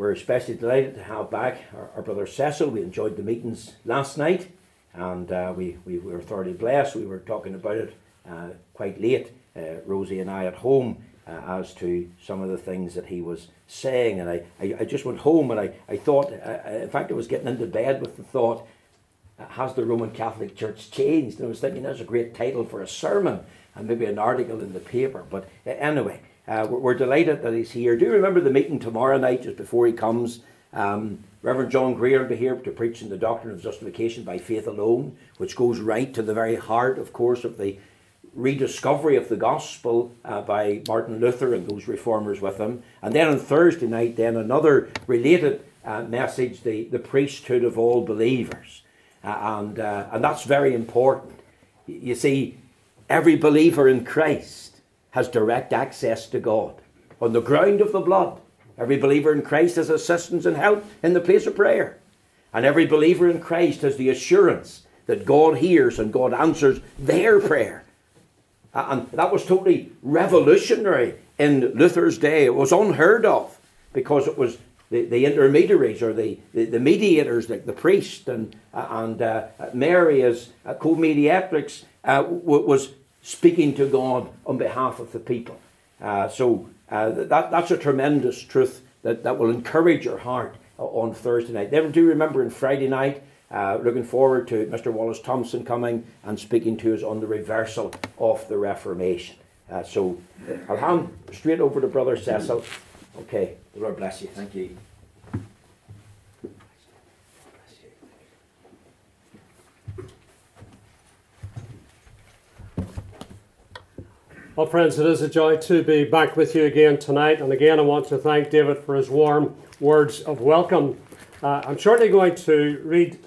we're especially delighted to have back our, our brother Cecil. We enjoyed the meetings last night and uh, we, we were thoroughly blessed. We were talking about it uh, quite late, uh, Rosie and I at home, uh, as to some of the things that he was saying. And I, I, I just went home and I, I thought, uh, in fact, I was getting into bed with the thought, has the Roman Catholic Church changed? And I was thinking that's a great title for a sermon and maybe an article in the paper. But anyway, uh, we're, we're, delighted that he's here. Do you remember the meeting tomorrow night, just before he comes? Um, Reverend John Greer will be here to preach in the doctrine of justification by faith alone, which goes right to the very heart, of course, of the rediscovery of the gospel uh, by Martin Luther and those reformers with him. And then on Thursday night, then another related uh, message, the, the priesthood of all believers. Uh, and, uh, and that's very important. You see, every believer in Christ has direct access to God on the ground of the blood. Every believer in Christ has assistance and help in the place of prayer. And every believer in Christ has the assurance that God hears and God answers their prayer. And that was totally revolutionary in Luther's day. It was unheard of because it was the, the intermediaries or the, the, the mediators, like the priest and, and uh, Mary as uh, co mediatrix, uh, was speaking to God on behalf of the people. Uh, so uh, that, that's a tremendous truth that, that will encourage your heart on Thursday night. Then do remember on Friday night, uh, looking forward to Mr. Wallace Thompson coming and speaking to us on the reversal of the Reformation. Uh, so I'll hand straight over to Brother Cecil. Okay, the Lord bless you. Thank you. Well, friends, it is a joy to be back with you again tonight. And again, I want to thank David for his warm words of welcome. Uh, I'm shortly going to read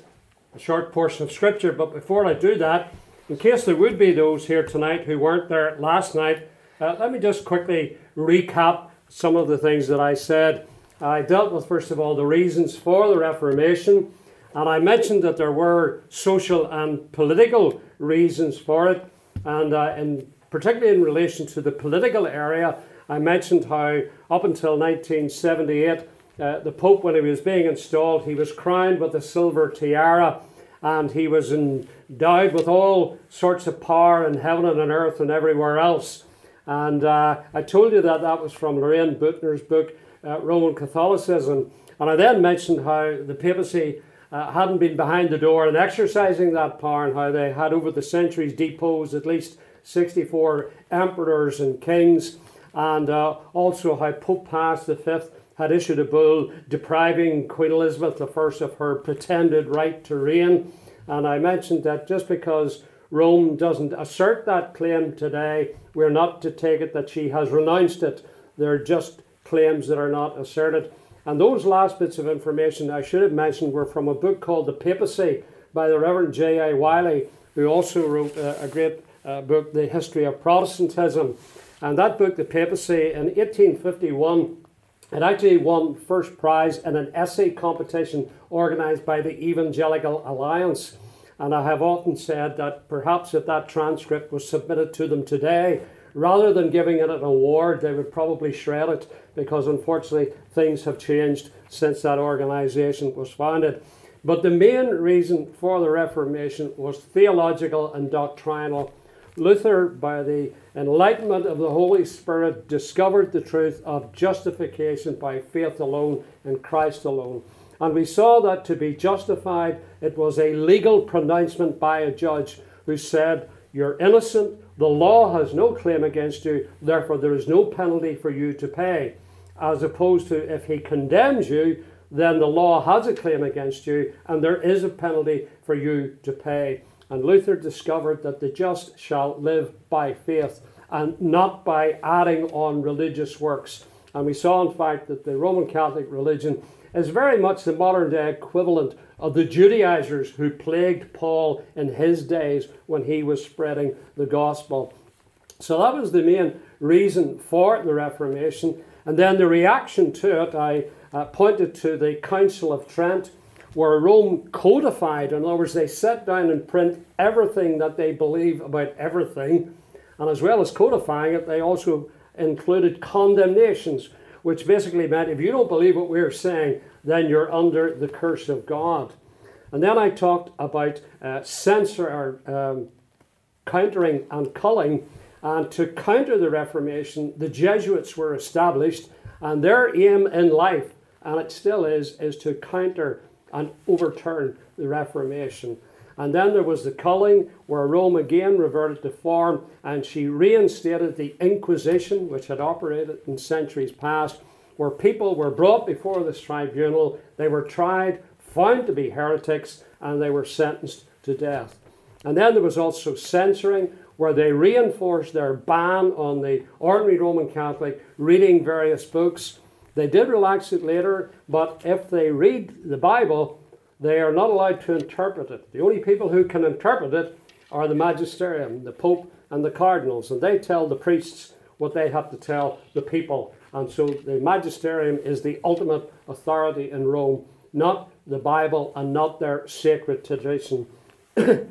a short portion of Scripture, but before I do that, in case there would be those here tonight who weren't there last night, uh, let me just quickly recap some of the things that I said. I dealt with, first of all, the reasons for the Reformation, and I mentioned that there were social and political reasons for it. And uh, in particularly in relation to the political area. I mentioned how up until 1978, uh, the Pope, when he was being installed, he was crowned with a silver tiara and he was endowed with all sorts of power in heaven and on earth and everywhere else. And uh, I told you that that was from Loraine Boettner's book, uh, Roman Catholicism. And I then mentioned how the papacy uh, hadn't been behind the door and exercising that power and how they had over the centuries deposed at least 64 emperors and kings, and uh, also how Pope Pius V had issued a bull depriving Queen Elizabeth I of her pretended right to reign. And I mentioned that just because Rome doesn't assert that claim today, we're not to take it that she has renounced it. They're just claims that are not asserted. And those last bits of information I should have mentioned were from a book called The Papacy by the Reverend J.I. Wylie, who also wrote a, a great uh, book, The History of Protestantism. And that book, The Papacy, in 1851, it actually won first prize in an essay competition organised by the Evangelical Alliance. And I have often said that perhaps if that transcript was submitted to them today, rather than giving it an award, they would probably shred it because unfortunately things have changed since that organisation was founded. But the main reason for the Reformation was theological and doctrinal Luther, by the enlightenment of the Holy Spirit, discovered the truth of justification by faith alone in Christ alone. And we saw that to be justified, it was a legal pronouncement by a judge who said, You're innocent, the law has no claim against you, therefore there is no penalty for you to pay. As opposed to if he condemns you, then the law has a claim against you, and there is a penalty for you to pay. And Luther discovered that the just shall live by faith and not by adding on religious works. And we saw, in fact, that the Roman Catholic religion is very much the modern day equivalent of the Judaizers who plagued Paul in his days when he was spreading the gospel. So that was the main reason for the Reformation. And then the reaction to it, I uh, pointed to the Council of Trent where Rome codified. In other words, they set down and print everything that they believe about everything. And as well as codifying it, they also included condemnations, which basically meant if you don't believe what we're saying, then you're under the curse of God. And then I talked about uh, censor or um, countering and culling. And to counter the Reformation, the Jesuits were established, and their aim in life, and it still is, is to counter and overturn the Reformation. And then there was the culling, where Rome again reverted to form, and she reinstated the Inquisition, which had operated in centuries past, where people were brought before this tribunal, they were tried, found to be heretics, and they were sentenced to death. And then there was also censoring, where they reinforced their ban on the ordinary Roman Catholic reading various books. They did relax it later, but if they read the Bible, they are not allowed to interpret it. The only people who can interpret it are the magisterium, the pope, and the cardinals, and they tell the priests what they have to tell the people. And so the magisterium is the ultimate authority in Rome, not the Bible and not their sacred tradition. and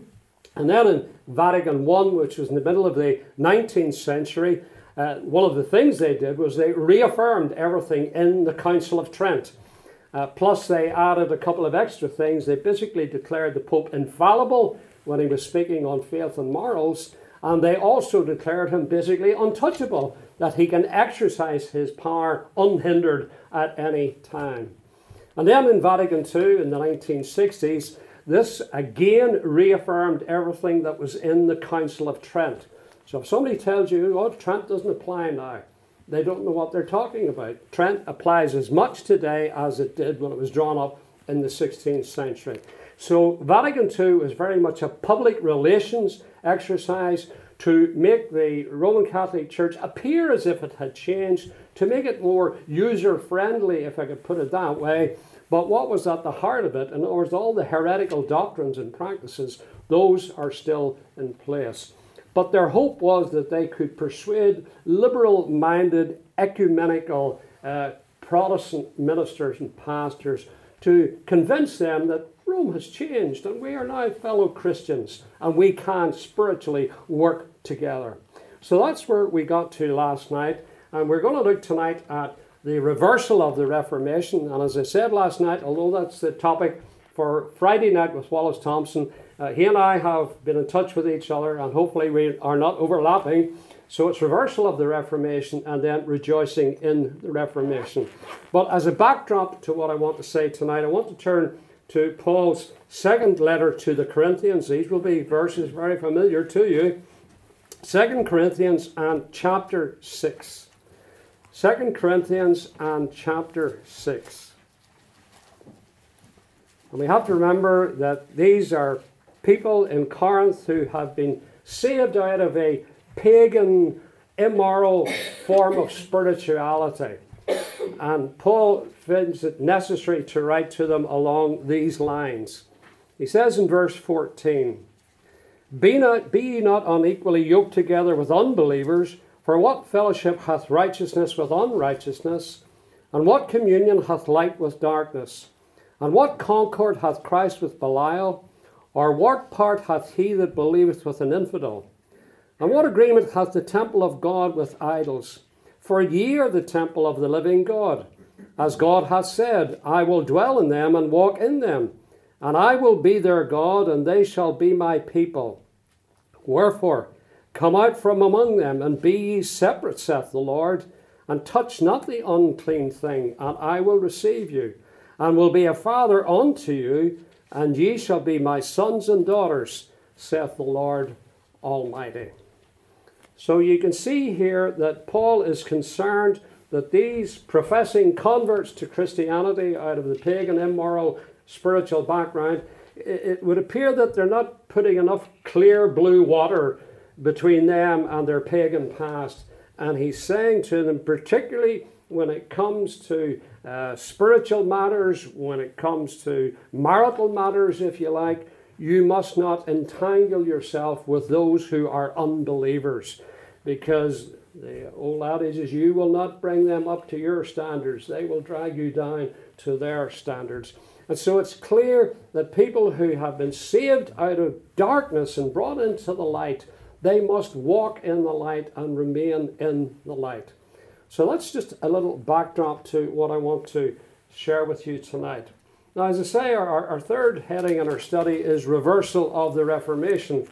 then in Vatican I, which was in the middle of the 19th century, uh, one of the things they did was they reaffirmed everything in the Council of Trent. Uh, plus, they added a couple of extra things. They basically declared the Pope infallible when he was speaking on faith and morals, and they also declared him basically untouchable, that he can exercise his power unhindered at any time. And then in Vatican II in the 1960s, this again reaffirmed everything that was in the Council of Trent. So if somebody tells you, oh, Trent doesn't apply now, they don't know what they're talking about. Trent applies as much today as it did when it was drawn up in the 16th century. So Vatican II was very much a public relations exercise to make the Roman Catholic Church appear as if it had changed, to make it more user friendly, if I could put it that way. But what was at the heart of it, in other words, all the heretical doctrines and practices, those are still in place. But their hope was that they could persuade liberal minded, ecumenical uh, Protestant ministers and pastors to convince them that Rome has changed and we are now fellow Christians and we can spiritually work together. So that's where we got to last night, and we're going to look tonight at the reversal of the Reformation. And as I said last night, although that's the topic for Friday night with Wallace Thompson, uh, he and I have been in touch with each other, and hopefully we are not overlapping. So it's reversal of the Reformation and then rejoicing in the Reformation. But as a backdrop to what I want to say tonight, I want to turn to Paul's second letter to the Corinthians. These will be verses very familiar to you. Second Corinthians and chapter 6. 2 Corinthians and chapter 6. And we have to remember that these are people in Corinth who have been saved out of a pagan, immoral form of spirituality. And Paul finds it necessary to write to them along these lines. He says in verse 14, Be, not, be ye not unequally yoked together with unbelievers, for what fellowship hath righteousness with unrighteousness? And what communion hath light with darkness? And what concord hath Christ with Belial? Or what part hath he that believeth with an infidel? And what agreement hath the temple of God with idols? For ye are the temple of the living God. As God hath said, I will dwell in them and walk in them, and I will be their God, and they shall be my people. Wherefore, come out from among them, and be ye separate, saith the Lord, and touch not the unclean thing, and I will receive you, and will be a father unto you and ye shall be my sons and daughters, saith the Lord Almighty. So you can see here that Paul is concerned that these professing converts to Christianity out of the pagan, immoral, spiritual background, it would appear that they're not putting enough clear blue water between them and their pagan past. And he's saying to them, particularly when it comes to uh, spiritual matters, when it comes to marital matters, if you like, you must not entangle yourself with those who are unbelievers because the old adage is you will not bring them up to your standards, they will drag you down to their standards. And so it's clear that people who have been saved out of darkness and brought into the light, they must walk in the light and remain in the light. So that's just a little backdrop to what I want to share with you tonight. Now, as I say, our, our third heading in our study is Reversal of the Reformation.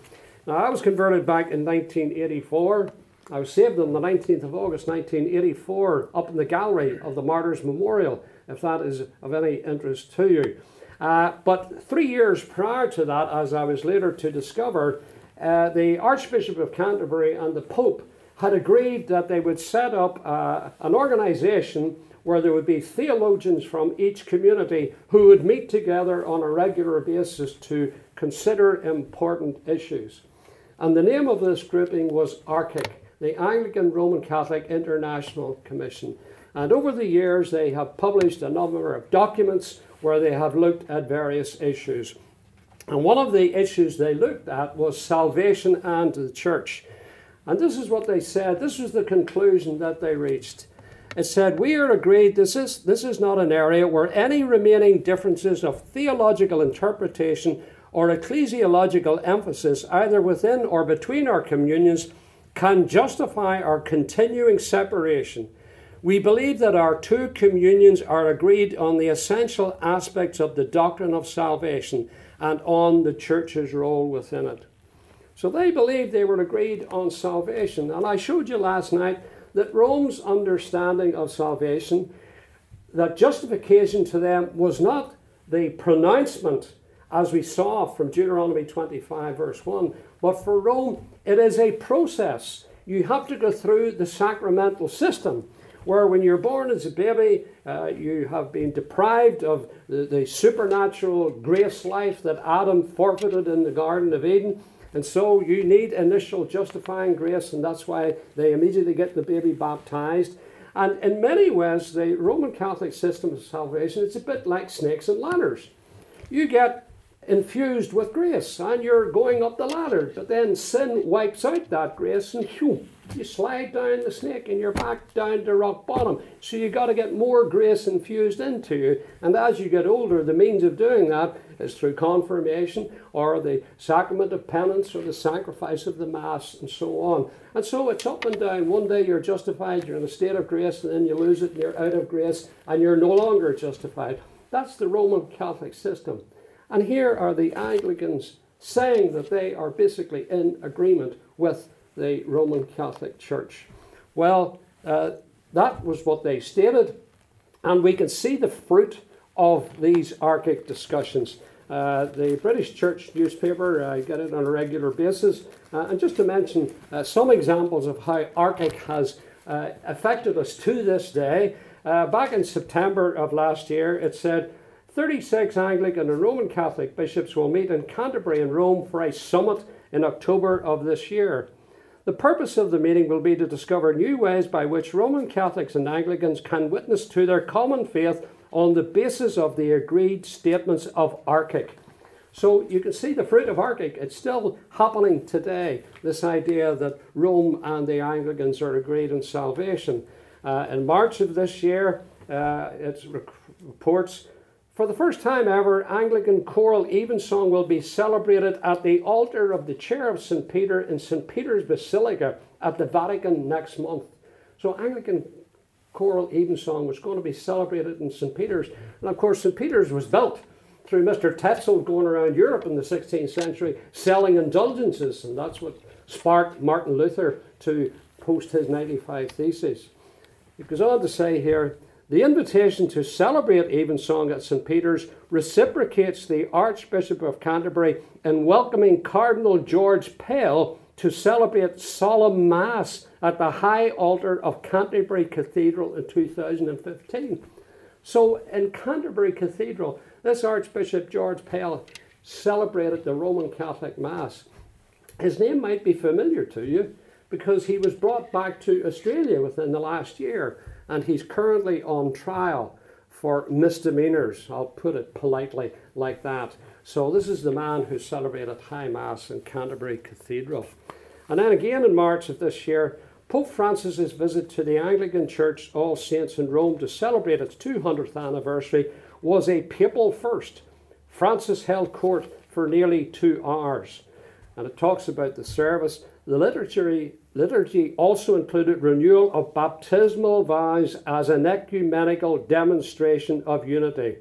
Now, I was converted back in 1984. I was saved on the 19th of August 1984 up in the gallery of the Martyrs Memorial, if that is of any interest to you. Uh, but three years prior to that, as I was later to discover, uh, the Archbishop of Canterbury and the Pope had agreed that they would set up uh, an organization where there would be theologians from each community who would meet together on a regular basis to consider important issues. And the name of this grouping was ARCIC, the Anglican Roman Catholic International Commission. And over the years, they have published a number of documents where they have looked at various issues. And one of the issues they looked at was salvation and the church. And this is what they said. This was the conclusion that they reached. It said, We are agreed this is, this is not an area where any remaining differences of theological interpretation or ecclesiological emphasis, either within or between our communions, can justify our continuing separation. We believe that our two communions are agreed on the essential aspects of the doctrine of salvation and on the church's role within it. So they believed they were agreed on salvation. And I showed you last night that Rome's understanding of salvation, that justification to them was not the pronouncement as we saw from Deuteronomy 25, verse 1, but for Rome, it is a process. You have to go through the sacramental system where when you're born as a baby, uh, you have been deprived of the, the, supernatural grace life that Adam forfeited in the Garden of Eden. And so you need initial justifying grace, and that's why they immediately get the baby baptized. And in many ways, the Roman Catholic system of salvation, it's a bit like snakes and ladders. You get infused with grace and you're going up the ladder, but then sin wipes out that grace and whew, you slide down the snake and you're back down to rock bottom. So you've got to get more grace infused into you. And as you get older, the means of doing that is through confirmation or the sacrament of penance or the sacrifice of the Mass and so on. And so it's up and down. One day you're justified, you're in a state of grace, and then you lose it and you're out of grace and you're no longer justified. That's the Roman Catholic system. And here are the Anglicans saying that they are basically in agreement with the Roman Catholic Church. Well, uh, that was what they stated, and we can see the fruit of these ARCIC discussions. Uh, the British Church newspaper, I uh, get it on a regular basis. Uh, and just to mention uh, some examples of how ARCIC has uh, affected us to this day, back in September of last year, it said 36 Anglican and Roman Catholic bishops will meet in Canterbury and Rome for a summit in October of this year. The purpose of the meeting will be to discover new ways by which Roman Catholics and Anglicans can witness to their common faith on the basis of the agreed statements of ARCIC. So you can see the fruit of ARCIC. It's still happening today, this idea that Rome and the Anglicans are agreed in salvation. Uh, in March of this year, uh, it reports for the first time ever, Anglican choral evensong will be celebrated at the altar of the Chair of St. Peter in St. Peter's Basilica at the Vatican next month. So, Anglican choral evensong was going to be celebrated in St. Peter's. And of course, St. Peter's was built through Mr. Tetzel going around Europe in the 16th century selling indulgences, and that's what sparked Martin Luther to post his 95 Theses. It goes on to say here the invitation to celebrate Evensong at St. Peter's reciprocates the Archbishop of Canterbury in welcoming Cardinal George Pell to celebrate solemn Mass at the high altar of Canterbury Cathedral in 2015. So, in Canterbury Cathedral, this Archbishop George Pell celebrated the Roman Catholic Mass. His name might be familiar to you because he was brought back to Australia within the last year and he's currently on trial for misdemeanors. I'll put it politely like that. So, this is the man who celebrated High Mass in Canterbury Cathedral. And then again in March of this year, Pope Francis's visit to the Anglican Church All Saints in Rome to celebrate its 200th anniversary was a papal first. Francis held court for nearly two hours. And it talks about the service. The liturgy liturgy also included renewal of baptismal vows as an ecumenical demonstration of unity.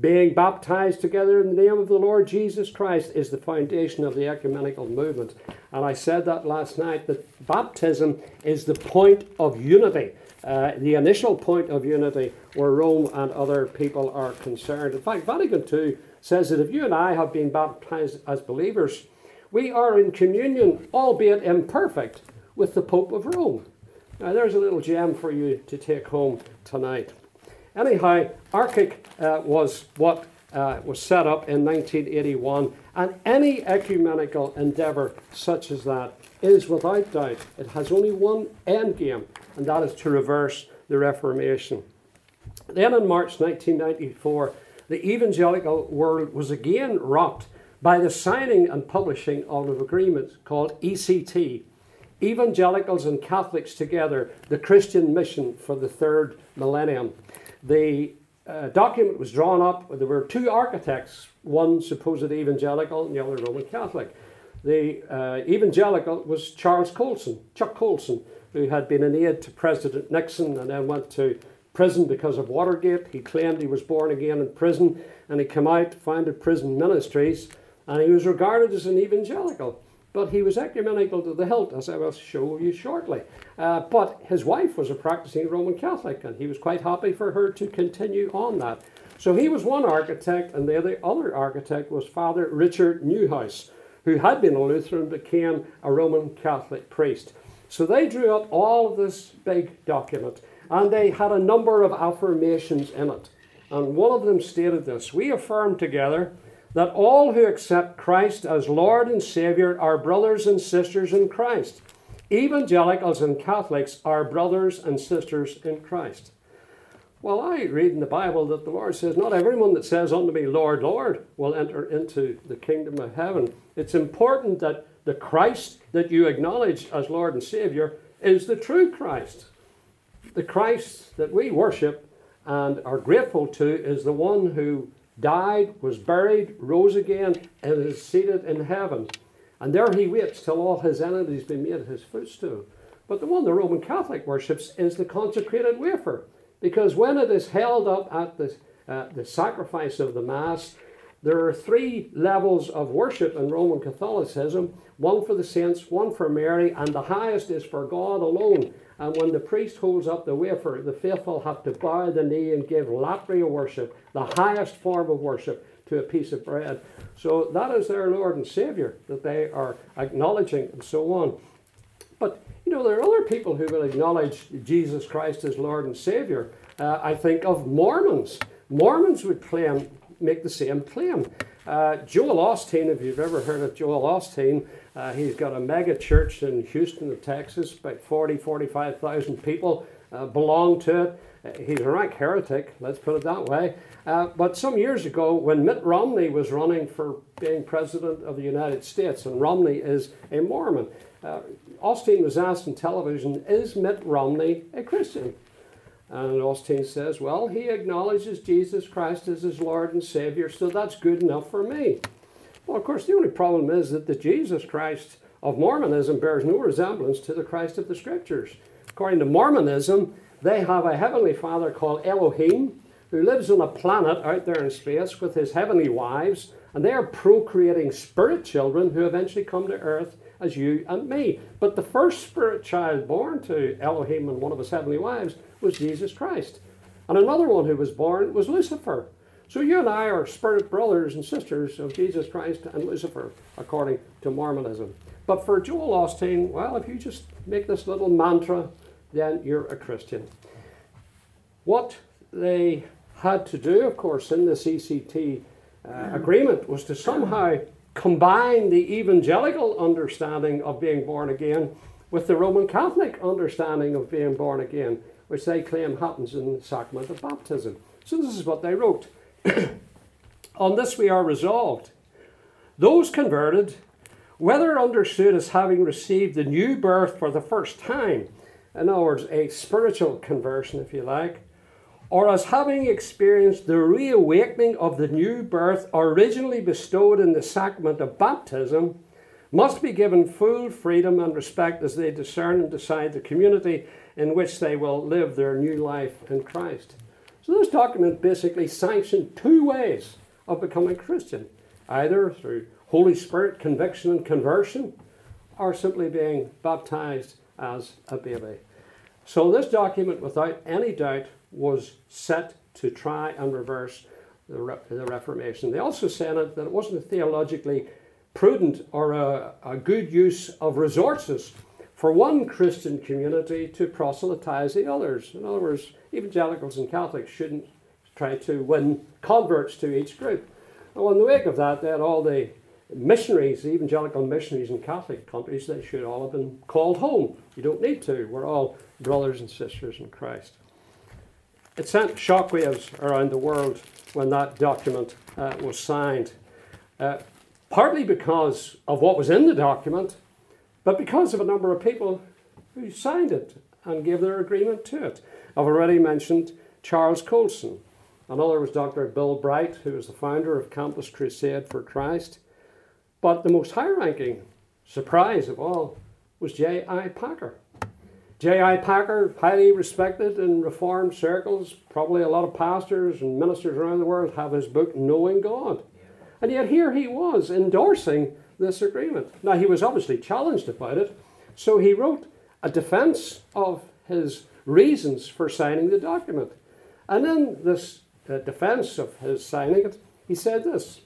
Being baptized together in the name of the Lord Jesus Christ is the foundation of the ecumenical movement. And I said that last night that baptism is the point of unity, uh, the initial point of unity where Rome and other people are concerned. In fact, Vatican II says that if you and I have been baptized as believers, we are in communion, albeit imperfect, with the Pope of Rome. Now, there's a little gem for you to take home tonight. Anyhow, ARCIC uh, was what uh, was set up in 1981, and any ecumenical endeavour such as that is without doubt, it has only one end game, and that is to reverse the Reformation. Then in March 1994, the evangelical world was again rocked by the signing and publishing of an agreement called ECT, Evangelicals and Catholics Together, the Christian Mission for the Third Millennium. The uh, document was drawn up, there were two architects, one supposed evangelical and the other Roman Catholic. The uh, evangelical was Charles Colson, Chuck Colson, who had been an aide to President Nixon and then went to prison because of Watergate. He claimed he was born again in prison and he came out, founded prison ministries, and he was regarded as an evangelical but he was ecumenical to the hilt, as I will show you shortly. Uh, but his wife was a practicing Roman Catholic, and he was quite happy for her to continue on that. So he was one architect, and the other architect was Father Richard Neuhaus, who had been a Lutheran, but became a Roman Catholic priest. So they drew up all of this big document, and they had a number of affirmations in it. And one of them stated this We affirm together that all who accept Christ as Lord and Savior are brothers and sisters in Christ. Evangelicals and Catholics are brothers and sisters in Christ. Well, I read in the Bible that the Lord says, Not everyone that says unto me, Lord, Lord, will enter into the kingdom of heaven. It's important that the Christ that you acknowledge as Lord and Savior is the true Christ. The Christ that we worship and are grateful to is the one who died, was buried, rose again, and is seated in heaven. And there he waits till all his enemies be made his footstool. But the one the Roman Catholic worships is the consecrated wafer, because when it is held up at the, uh, the sacrifice of the Mass, there are three levels of worship in Roman Catholicism one for the saints, one for Mary, and the highest is for God alone. And when the priest holds up the wafer, the faithful have to bow the knee and give latria worship, the highest form of worship, to a piece of bread. So that is their Lord and Savior that they are acknowledging, and so on. But you know, there are other people who will acknowledge Jesus Christ as Lord and Savior. Uh, I think of Mormons. Mormons would claim, make the same claim. Uh, Joel Osteen, if you've ever heard of Joel Osteen, uh, he's got a mega church in Houston, Texas, about 40, 45,000 people uh, belong to it. Uh, he's a rank heretic, let's put it that way. Uh, but some years ago, when Mitt Romney was running for being president of the United States, and Romney is a Mormon, uh, Osteen was asked on television, Is Mitt Romney a Christian? And Osteen says, Well, he acknowledges Jesus Christ as his Lord and Savior, so that's good enough for me. Well, of course, the only problem is that the Jesus Christ of Mormonism bears no resemblance to the Christ of the Scriptures. According to Mormonism, they have a heavenly father called Elohim who lives on a planet out there in space with his heavenly wives, and they are procreating spirit children who eventually come to earth as you and me. But the first spirit child born to Elohim and one of his heavenly wives was Jesus Christ. And another one who was born was Lucifer. So you and I are spirit brothers and sisters of Jesus Christ and Lucifer, according to Mormonism. But for Joel Osteen, well, if you just make this little mantra, then you're a Christian. What they had to do, of course, in this ECT uh, agreement was to somehow combine the evangelical understanding of being born again with the Roman Catholic understanding of being born again, which they claim happens in the sacrament of baptism. So this is what they wrote. On this we are resolved. Those converted, whether understood as having received the new birth for the first time, in other words, a spiritual conversion, if you like, or as having experienced the reawakening of the new birth originally bestowed in the sacrament of baptism, must be given full freedom and respect as they discern and decide the community in which they will live their new life in Christ. So, this document basically sanctioned two ways of becoming Christian either through Holy Spirit conviction and conversion, or simply being baptized as a baby. So, this document, without any doubt, was set to try and reverse the, Re- the Reformation. They also said that it wasn't theologically prudent or a, a good use of resources for one Christian community to proselytize the others. In other words, evangelicals and Catholics shouldn't try to win converts to each group. Well, in the wake of that, then all the missionaries, the evangelical missionaries in Catholic countries, they should all have been called home. You don't need to. We're all brothers and sisters in Christ. It sent shockwaves around the world when that document uh, was signed, uh, partly because of what was in the document, but because of a number of people who signed it and gave their agreement to it. I've already mentioned Charles Colson. Another was Dr. Bill Bright, who was the founder of Campus Crusade for Christ. But the most high ranking surprise of all was J.I. Packer. J.I. Packer, highly respected in Reformed circles, probably a lot of pastors and ministers around the world have his book, Knowing God. And yet here he was endorsing this agreement. Now, he was obviously challenged about it, so he wrote a defense of his reasons for signing the document. And in this uh, defense of his signing it, he said this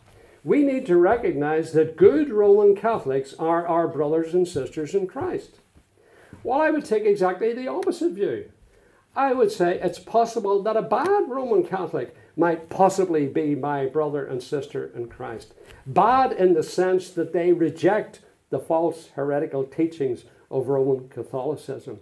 We need to recognize that good Roman Catholics are our brothers and sisters in Christ. Well, I would take exactly the opposite view. I would say it's possible that a bad Roman Catholic might possibly be my brother and sister in Christ. Bad in the sense that they reject the false heretical teachings of Roman Catholicism.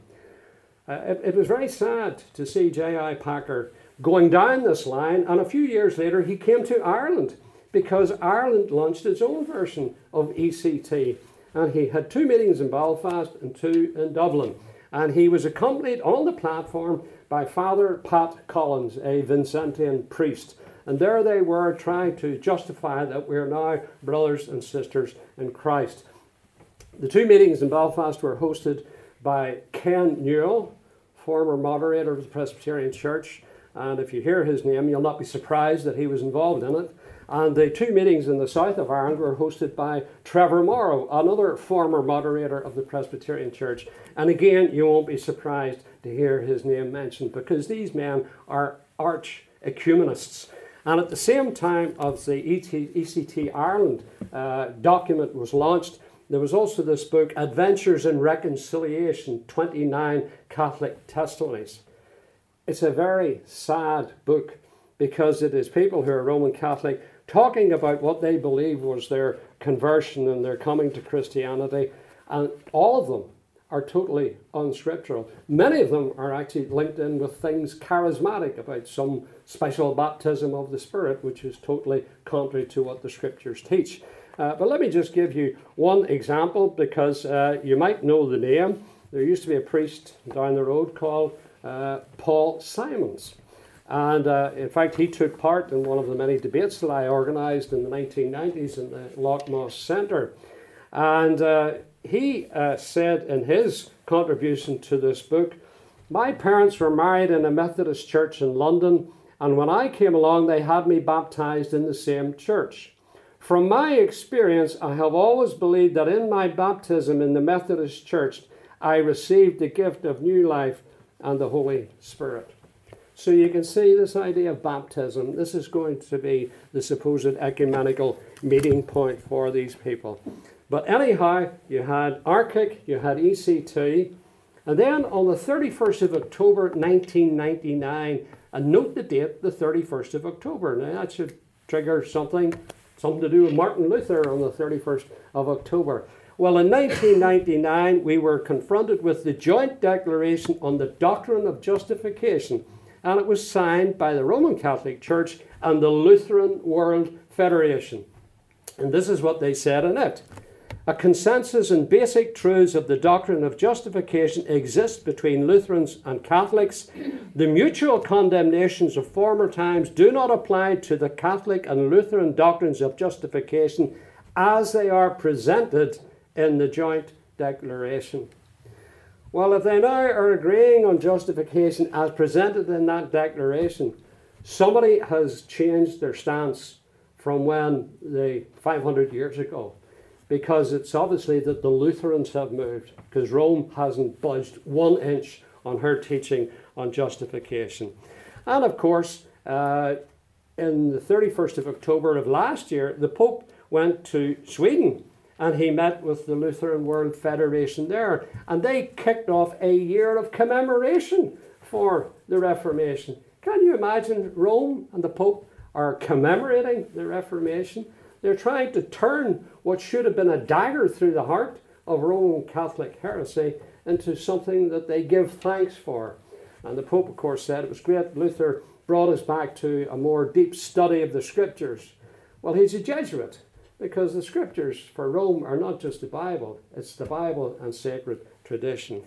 Uh, it, it, was very sad to see J.I. Packer going down this line, and a few years later he came to Ireland because Ireland launched its own version of ECT and he had two meetings in Belfast and two in Dublin. And he was accompanied on the platform by Father Pat Collins, a Vincentian priest. And there they were trying to justify that we're now brothers and sisters in Christ. The two meetings in Belfast were hosted by Ken Newell, former moderator of the Presbyterian Church. And if you hear his name, you'll not be surprised that he was involved in it. And the two meetings in the south of Ireland were hosted by Trevor Morrow, another former moderator of the Presbyterian Church. And again, you won't be surprised to hear his name mentioned because these men are arch ecumenists. And at the same time as the ECT Ireland uh, document was launched, there was also this book, Adventures in Reconciliation 29 Catholic Testimonies. It's a very sad book because it is people who are Roman Catholic talking about what they believe was their conversion and their coming to Christianity, and all of them are totally unscriptural. Many of them are actually linked in with things charismatic about some special baptism of the Spirit, which is totally contrary to what the scriptures teach. Uh, but let me just give you one example because uh, you might know the name. There used to be a priest down the road called uh, Paul Simons. And uh, in fact, he took part in one of the many debates that I organised in the 1990s in the Lough Moss Centre. And uh, he uh, said in his contribution to this book, My parents were married in a Methodist church in London, and when I came along, they had me baptized in the same church. From my experience, I have always believed that in my baptism in the Methodist church, I received the gift of new life and the Holy Spirit. So you can see this idea of baptism. This is going to be the supposed ecumenical meeting point for these people. But anyhow, you had ARCIC, you had ECT, and then on the 31st of October 1999, and note the date, the 31st of October. Now that should trigger something, something to do with Martin Luther on the 31st of October. Well, in 1999, we were confronted with the joint declaration on the doctrine of justification and it was signed by the Roman Catholic Church and the Lutheran World Federation. And this is what they said in it. A consensus in basic truths of the doctrine of justification exists between Lutherans and Catholics. The mutual condemnations of former times do not apply to the Catholic and Lutheran doctrines of justification as they are presented in the joint declaration. Well, if they now are agreeing on justification as presented in that declaration, somebody has changed their stance from when the 500 years ago because it's obviously that the Lutherans have moved because Rome hasn't budged one inch on her teaching on justification. And of course, uh, in the 31st of October of last year, the Pope went to Sweden and he met with the Lutheran World Federation there. And they kicked off a year of commemoration for the Reformation. Can you imagine Rome and the Pope are commemorating the Reformation? They're trying to turn what should have been a dagger through the heart of Roman Catholic heresy into something that they give thanks for. And the Pope, of course, said it was great. Luther brought us back to a more deep study of the scriptures. Well, he's a Jesuit because the scriptures for Rome are not just the Bible, it's the Bible and sacred tradition.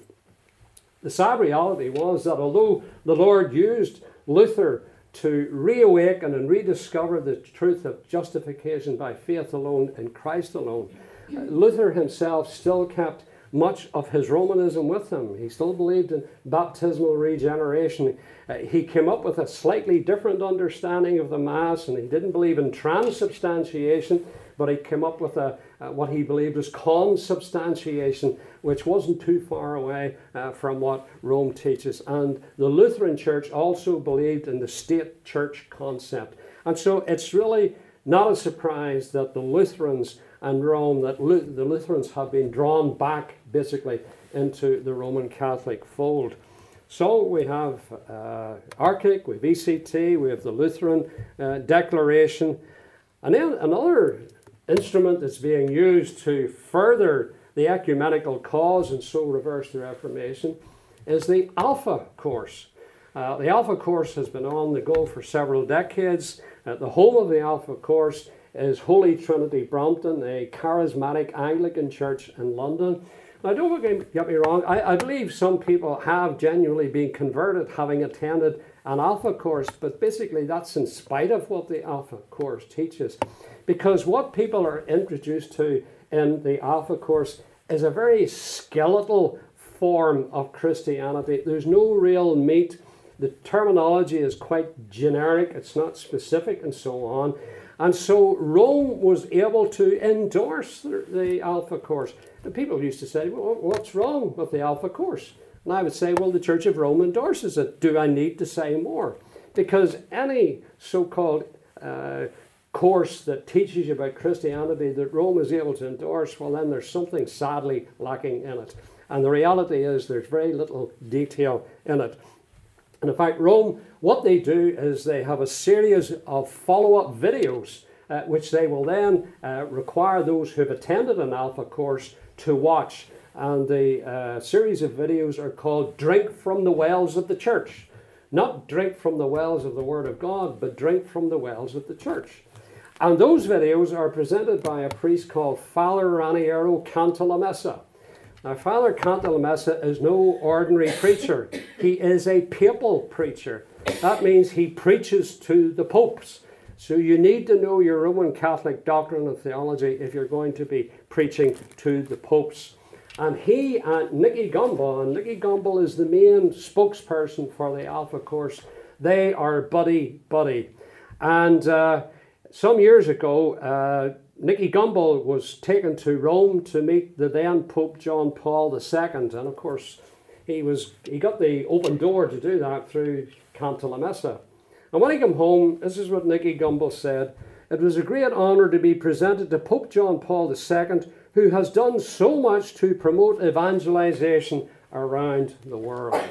The sad reality was that although the Lord used Luther to reawaken and rediscover the truth of justification by faith alone in Christ alone, Luther himself still kept much of his Romanism with him. He still believed in baptismal regeneration. Uh, he came up with a slightly different understanding of the Mass, and he didn't believe in transubstantiation, but he came up with a, what he believed was consubstantiation, which wasn't too far away uh, from what Rome teaches. And the Lutheran Church also believed in the state church concept. And so it's really not a surprise that the Lutherans and Rome, that the Lutherans have been drawn back basically into the Roman Catholic fold. So we have uh, we have ECT, we have the Lutheran uh, Declaration, and then another instrument that's being used to further the ecumenical cause and so reverse the Reformation is the Alpha Course. Uh, the Alpha Course has been on the go for several decades. Uh, the home of the Alpha Course is Holy Trinity Brompton, a charismatic Anglican church in London. Now, don't get me wrong, I, I believe some people have genuinely been converted having attended an Alpha course, but basically that's in spite of what the Alpha course teaches. Because what people are introduced to in the Alpha course is a very skeletal form of Christianity. There's no real meat. The terminology is quite generic, it's not specific, and so on. And so Rome was able to endorse the, the Alpha Course. And people used to say, well, what's wrong with the Alpha Course? And I would say, well, the Church of Rome endorses it. Do I need to say more? Because any so called uh, course that teaches you about Christianity that Rome is able to endorse, well, then there's something sadly lacking in it. And the reality is there's very little detail in it. And in fact, Rome, what they do is they have a series of follow up videos, uh, which they will then uh, require those who've attended an alpha course to watch. And the uh, series of videos are called Drink from the Wells of the Church. Not drink from the wells of the Word of God, but drink from the wells of the church. And those videos are presented by a priest called Father Raniero Cantalamessa. Now, Father Cantalamessa is no ordinary preacher. He is a papal preacher. That means he preaches to the popes. So you need to know your Roman Catholic doctrine and theology if you're going to be preaching to the popes. And he and Nicky Gumbel, and Nicky Gumbel is the main spokesperson for the Alpha course. They are buddy buddy. And uh, some years ago, uh, Nicky Gumbel was taken to Rome to meet the then Pope John Paul II, and of course, he was he got the open door to do that through Cantalamessa. And when he came home, this is what Nicky Gumbel said: "It was a great honour to be presented to Pope John Paul II, who has done so much to promote evangelization around the world."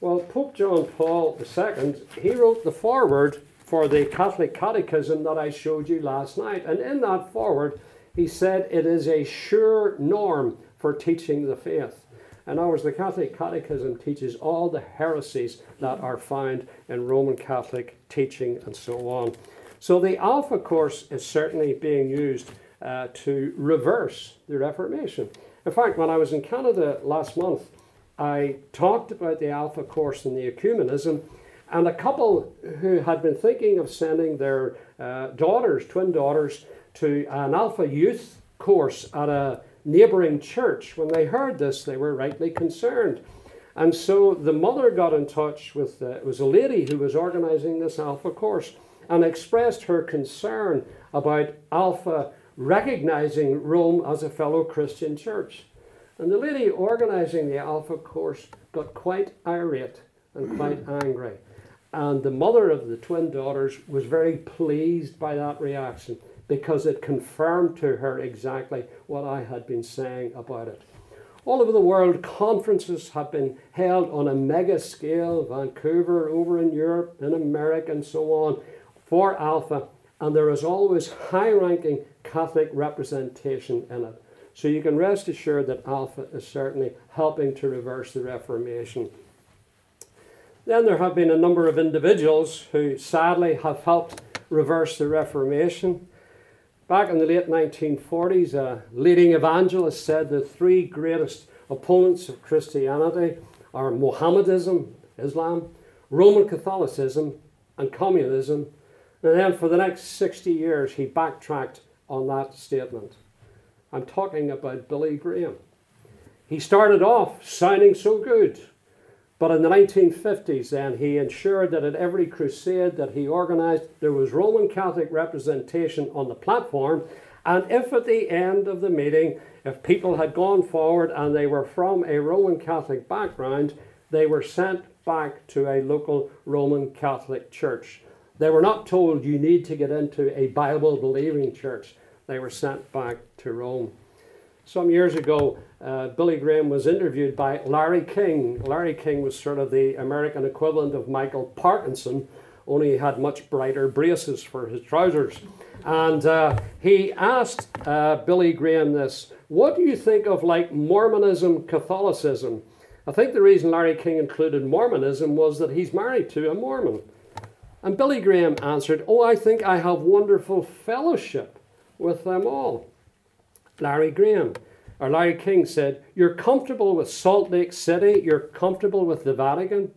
Well, Pope John Paul II, he wrote the foreword for the Catholic Catechism that I showed you last night. And in that foreword, he said it is a sure norm for teaching the faith. Other words, the Catholic Catechism teaches all the heresies that are found in Roman Catholic teaching and so on. So the Alpha course is certainly being used uh, to reverse the Reformation. In fact, when I was in Canada last month, I talked about the Alpha course and the ecumenism and a couple who had been thinking of sending their uh, daughters, twin daughters, to an Alpha Youth course at a neighbouring church, when they heard this, they were rightly concerned. And so the mother got in touch with, uh, it was a lady who was organising this Alpha course and expressed her concern about Alpha recognizing Rome as a fellow Christian church. And the lady organising the Alpha course got quite irate and mm-hmm. quite angry. And the mother of the twin daughters was very pleased by that reaction because it confirmed to her exactly what I had been saying about it. All over the world, conferences have been held on a mega scale, Vancouver, over in Europe, in America, and so on, for Alpha, and there is always high ranking Catholic representation in it. So you can rest assured that Alpha is certainly helping to reverse the Reformation. Then there have been a number of individuals who sadly have helped reverse the Reformation. Back in the late 1940s, a leading evangelist said the three greatest opponents of Christianity are Mohammedanism, Islam, Roman Catholicism, and communism. And then for the next 60 years, he backtracked on that statement. I'm talking about Billy Graham. He started off sounding so good, but in the 1950s, then he ensured that at every crusade that he organized, there was Roman Catholic representation on the platform. And if at the end of the meeting, if people had gone forward and they were from a Roman Catholic background, they were sent back to a local Roman Catholic church. They were not told you need to get into a Bible believing church. They were sent back to Rome. Some years ago, uh, Billy Graham was interviewed by Larry King. Larry King was sort of the American equivalent of Michael Parkinson, only he had much brighter braces for his trousers. And uh, he asked uh, Billy Graham this What do you think of like Mormonism, Catholicism? I think the reason Larry King included Mormonism was that he's married to a Mormon. And Billy Graham answered, Oh, I think I have wonderful fellowship with them all. Larry Graham, or Larry King said, You're comfortable with Salt Lake City, you're comfortable with the Vatican.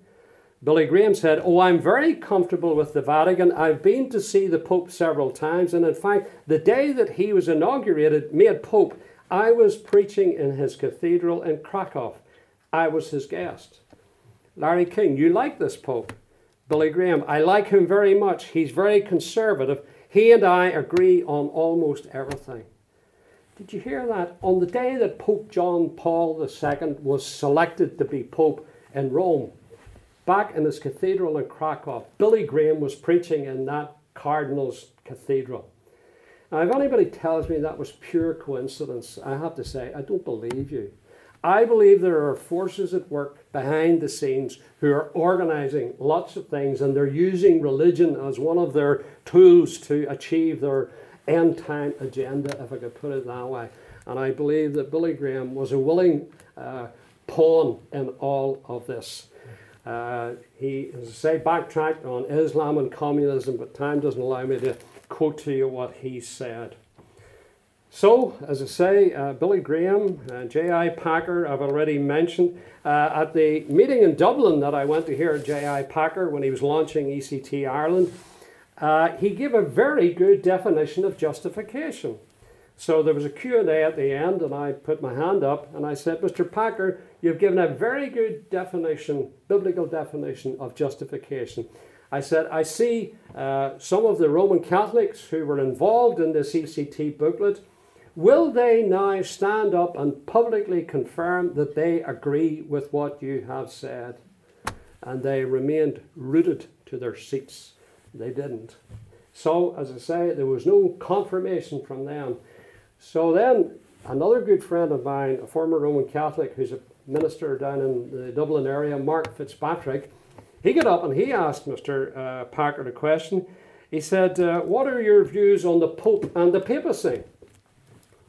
Billy Graham said, Oh, I'm very comfortable with the Vatican. I've been to see the Pope several times, and in fact, the day that he was inaugurated, made Pope, I was preaching in his cathedral in Krakow. I was his guest. Larry King, you like this Pope? Billy Graham, I like him very much. He's very conservative. He and I agree on almost everything. Did you hear that? On the day that Pope John Paul II was selected to be Pope in Rome, back in his cathedral in Krakow, Billy Graham was preaching in that Cardinal's Cathedral. Now, if anybody tells me that was pure coincidence, I have to say, I don't believe you. I believe there are forces at work behind the scenes who are organizing lots of things and they're using religion as one of their tools to achieve their end time agenda, if I could put it that way. And I believe that Billy Graham was a willing uh, pawn in all of this. Uh, he, as I say, backtracked on Islam and communism, but time doesn't allow me to quote to you what he said. So, as I say, uh, Billy Graham, uh, J.I. Packer, I've already mentioned. Uh, at the meeting in Dublin that I went to hear J.I. Packer when he was launching ECT Ireland, uh, he gave a very good definition of justification. So there was a Q&A at the end and I put my hand up and I said, Mr. Packer, you've given a very good definition, biblical definition of justification. I said, I see uh, some of the Roman Catholics who were involved in this ECT booklet Will they now stand up and publicly confirm that they agree with what you have said? And they remained rooted to their seats. They didn't. So, as I say, there was no confirmation from them. So then, another good friend of mine, a former Roman Catholic who's a minister down in the Dublin area, Mark Fitzpatrick, he got up and he asked Mr. Uh, Packer a question. He said, uh, What are your views on the Pope and the papacy?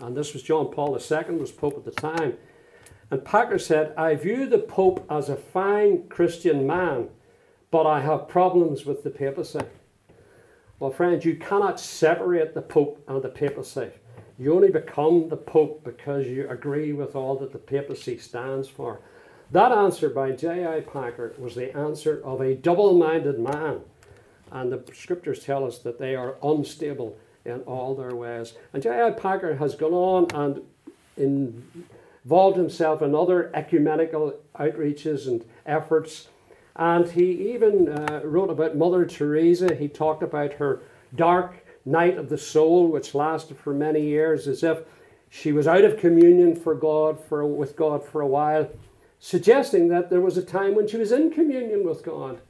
And this was John Paul II, was Pope at the time. And Packer said, I view the Pope as a fine Christian man, but I have problems with the papacy. Well, friends, you cannot separate the Pope and the papacy. You only become the Pope because you agree with all that the papacy stands for. That answer by J.I. Packer was the answer of a double minded man. And the scriptures tell us that they are unstable in all their ways. And J.I. Packer has gone on and involved himself in other ecumenical outreaches and efforts. And he even uh, wrote about Mother Teresa. He talked about her dark night of the soul, which lasted for many years, as if she was out of communion for God for, with God for a while, suggesting that there was a time when she was in communion with God.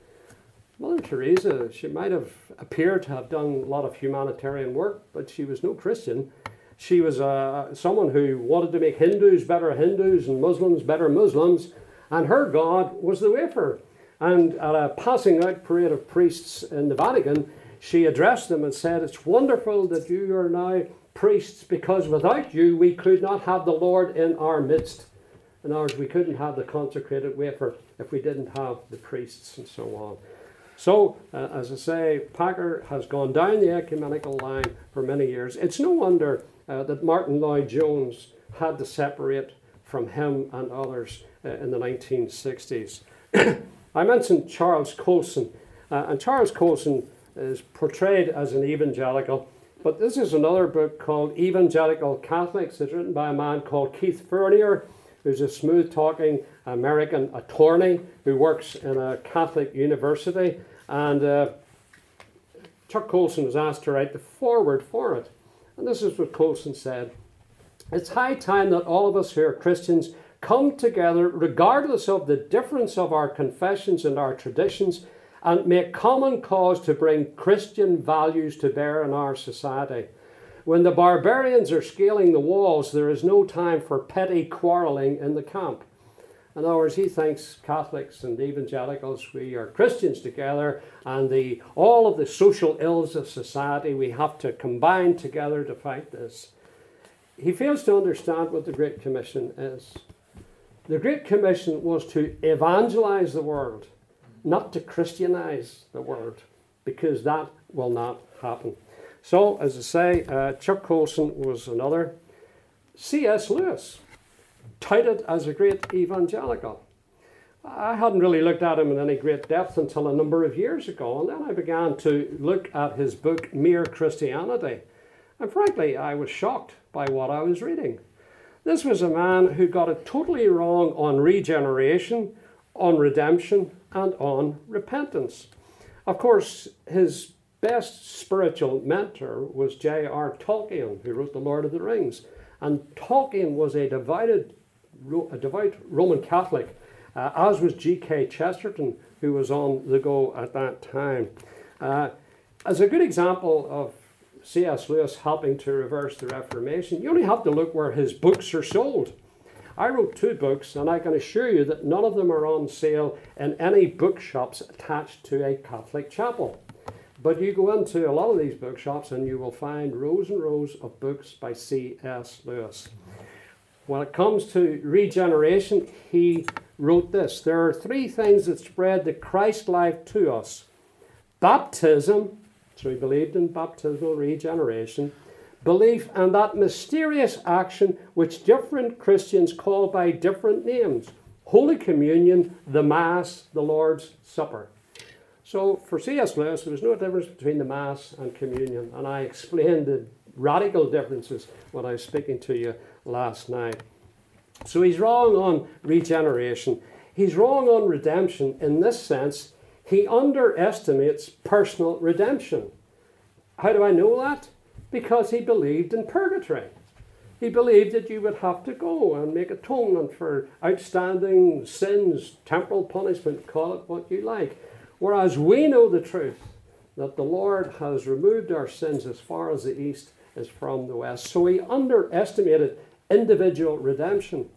Mother Teresa, she might have appeared to have done a lot of humanitarian work, but she was no Christian. She was uh, someone who wanted to make Hindus better Hindus and Muslims better Muslims, and her God was the wafer. And at a passing out parade of priests in the Vatican, she addressed them and said, It's wonderful that you are now priests because without you we could not have the Lord in our midst. In other words, we couldn't have the consecrated wafer if we didn't have the priests and so on. So, uh, as I say, Packer has gone down the ecumenical line for many years. It's no wonder uh, that Martyn Lloyd-Jones had to separate from him and others uh, in the 1960s. I mentioned Charles Colson, uh, and Charles Colson is portrayed as an evangelical. But this is another book called Evangelical Catholics. It's written by a man called Keith Fournier, who's a smooth talking American attorney who works in a Catholic university. And uh, Chuck Colson was asked to write the foreword for it. And this is what Colson said It's high time that all of us who are Christians come together, regardless of the difference of our confessions and our traditions and make common cause to bring Christian values to bear in our society. When the barbarians are scaling the walls, there is no time for petty quarreling in the camp. In other words, he thinks Catholics and evangelicals, we are Christians together, and the, all of the social ills of society, we have to combine together to fight this. He fails to understand what the Great Commission is. The Great Commission was to evangelize the world not to Christianize the world, because that will not happen. So, as I say, uh, Chuck Colson was another. C.S. Lewis, touted as a great evangelical. I hadn't really looked at him in any great depth until a number of years ago, and then I began to look at his book, Mere Christianity. And frankly, I was shocked by what I was reading. This was a man who got it totally wrong on regeneration, on redemption, and on repentance. Of course, his best spiritual mentor was J.R. Tolkien, who wrote The Lord of the Rings. And Tolkien was a divided, a devout Roman Catholic, uh, as was G.K. Chesterton, who was on the go at that time. Uh, as a good example of C.S. Lewis helping to reverse the Reformation, you only have to look where his books are sold. I wrote two books, and I can assure you that none of them are on sale in any bookshops attached to a Catholic chapel. But you go into a lot of these bookshops and you will find rows and rows of books by C.S. Lewis. When it comes to regeneration, he wrote this There are three things that spread the Christ life to us baptism, so he believed in baptismal regeneration belief, and that mysterious action which different Christians call by different names Holy Communion, the Mass, the Lord's Supper. So for C.S. Lewis, there was no difference between the Mass and communion, and I explained the radical differences when I was speaking to you last night. So he's wrong on regeneration. He's wrong on redemption in this sense. He underestimates personal redemption. How do I know that? because he believed in purgatory. He believed that you would have to go and make atonement for outstanding sins, temporal punishment, call it what you like. Whereas we know the truth that the Lord has removed our sins as far as the east is from the west. So he underestimated individual redemption,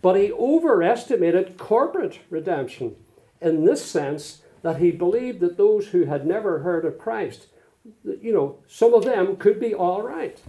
but he overestimated corporate redemption in this sense that he believed that those who had never heard of Christ you know, some of them could be all right.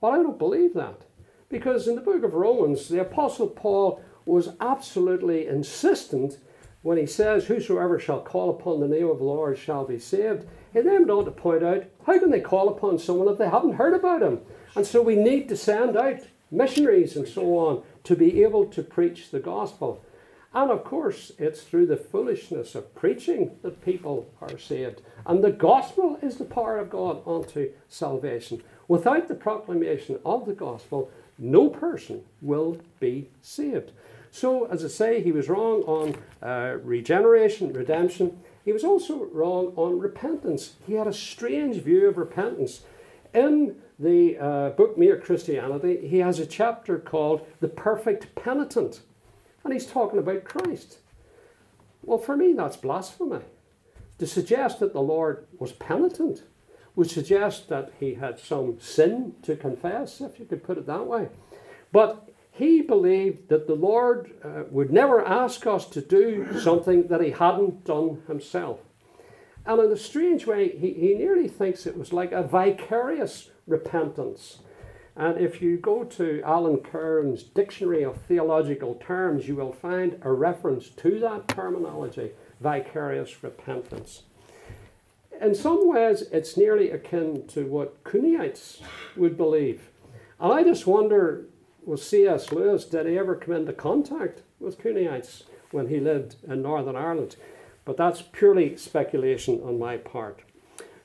Well, I don't believe that. Because in the book of Romans, the Apostle Paul was absolutely insistent when he says, Whosoever shall call upon the name of the Lord shall be saved. He then went on to point out, How can they call upon someone if they haven't heard about him? And so we need to send out missionaries and so on to be able to preach the gospel. And of course, it's through the foolishness of preaching that people are saved. And the gospel is the power of God unto salvation. Without the proclamation of the gospel, no person will be saved. So, as I say, he was wrong on uh, regeneration, redemption. He was also wrong on repentance. He had a strange view of repentance. In the uh, book Mere Christianity, he has a chapter called The Perfect Penitent. And he's talking about Christ. Well, for me, that's blasphemy. To suggest that the Lord was penitent would suggest that he had some sin to confess, if you could put it that way. But he believed that the Lord uh, would never ask us to do something that he hadn't done himself. And in a strange way, he, he nearly thinks it was like a vicarious repentance. And if you go to Alan Cairns' Dictionary of Theological Terms, you will find a reference to that terminology, vicarious repentance. In some ways, it's nearly akin to what Cooneyites would believe. And I just wonder was C.S. Lewis, did he ever come into contact with Cooneyites when he lived in Northern Ireland? But that's purely speculation on my part.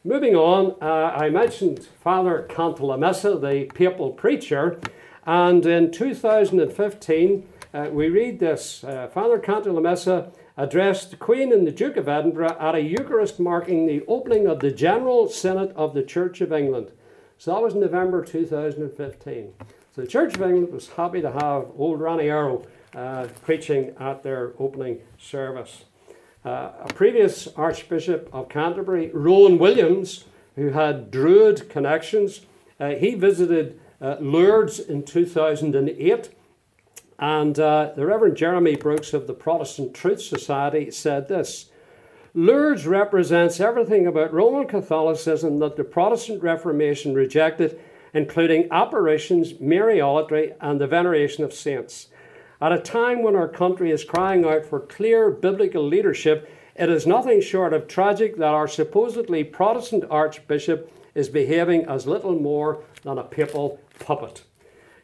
Moving on, uh, I mentioned Father Cantalamessa, the papal preacher, and in 2015 uh, we read this. Uh, Father Cantalamessa addressed the Queen and the Duke of Edinburgh at a Eucharist marking the opening of the General Synod of the Church of England. So that was November 2015. The Church of England was happy to have old Raniero uh, preaching at their opening service. Uh, a previous Archbishop of Canterbury, Rowan Williams, who had Druid connections, uh, he visited uh, Lourdes in 2008. And uh, the Reverend Jeremy Brooks of the Protestant Truth Society said this Lourdes represents everything about Roman Catholicism that the Protestant Reformation rejected, including apparitions, Mariolatry, and the veneration of saints. At a time when our country is crying out for clear biblical leadership, it is nothing short of tragic that our supposedly Protestant Archbishop is behaving as little more than a papal puppet.